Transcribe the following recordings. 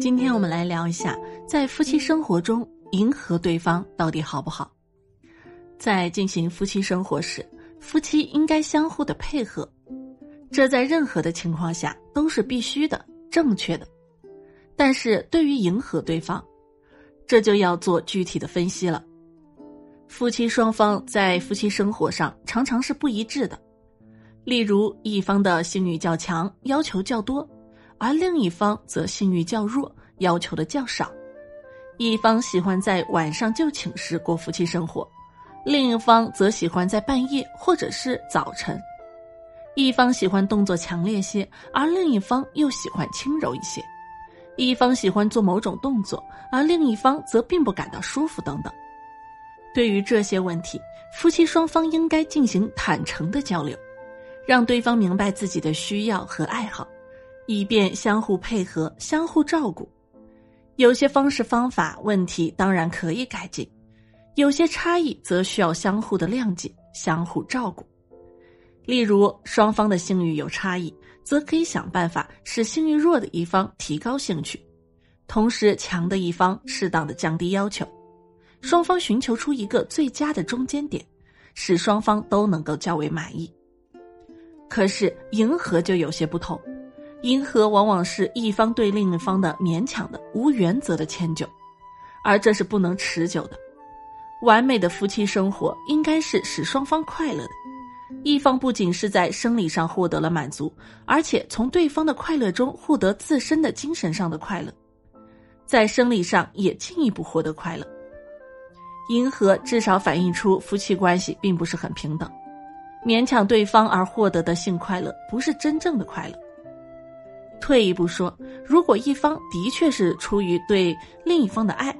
今天我们来聊一下，在夫妻生活中迎合对方到底好不好？在进行夫妻生活时，夫妻应该相互的配合，这在任何的情况下都是必须的、正确的。但是对于迎合对方，这就要做具体的分析了。夫妻双方在夫妻生活上常常是不一致的，例如一方的性欲较强，要求较多。而另一方则性欲较弱，要求的较少；一方喜欢在晚上就寝时过夫妻生活，另一方则喜欢在半夜或者是早晨；一方喜欢动作强烈些，而另一方又喜欢轻柔一些；一方喜欢做某种动作，而另一方则并不感到舒服等等。对于这些问题，夫妻双方应该进行坦诚的交流，让对方明白自己的需要和爱好。以便相互配合、相互照顾，有些方式方法问题当然可以改进，有些差异则需要相互的谅解、相互照顾。例如，双方的性欲有差异，则可以想办法使性欲弱的一方提高兴趣，同时强的一方适当的降低要求，双方寻求出一个最佳的中间点，使双方都能够较为满意。可是，迎合就有些不同。迎合往往是一方对另一方的勉强的、无原则的迁就，而这是不能持久的。完美的夫妻生活应该是使双方快乐的，一方不仅是在生理上获得了满足，而且从对方的快乐中获得自身的精神上的快乐，在生理上也进一步获得快乐。迎合至少反映出夫妻关系并不是很平等，勉强对方而获得的性快乐不是真正的快乐。退一步说，如果一方的确是出于对另一方的爱，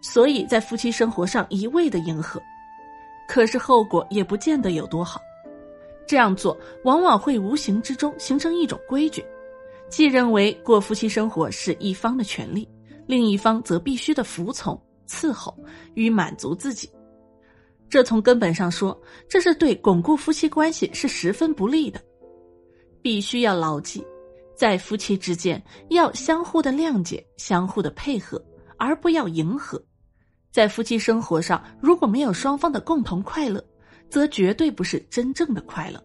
所以在夫妻生活上一味的迎合，可是后果也不见得有多好。这样做往往会无形之中形成一种规矩，既认为过夫妻生活是一方的权利，另一方则必须的服从、伺候与满足自己。这从根本上说，这是对巩固夫妻关系是十分不利的。必须要牢记。在夫妻之间要相互的谅解、相互的配合，而不要迎合。在夫妻生活上，如果没有双方的共同快乐，则绝对不是真正的快乐。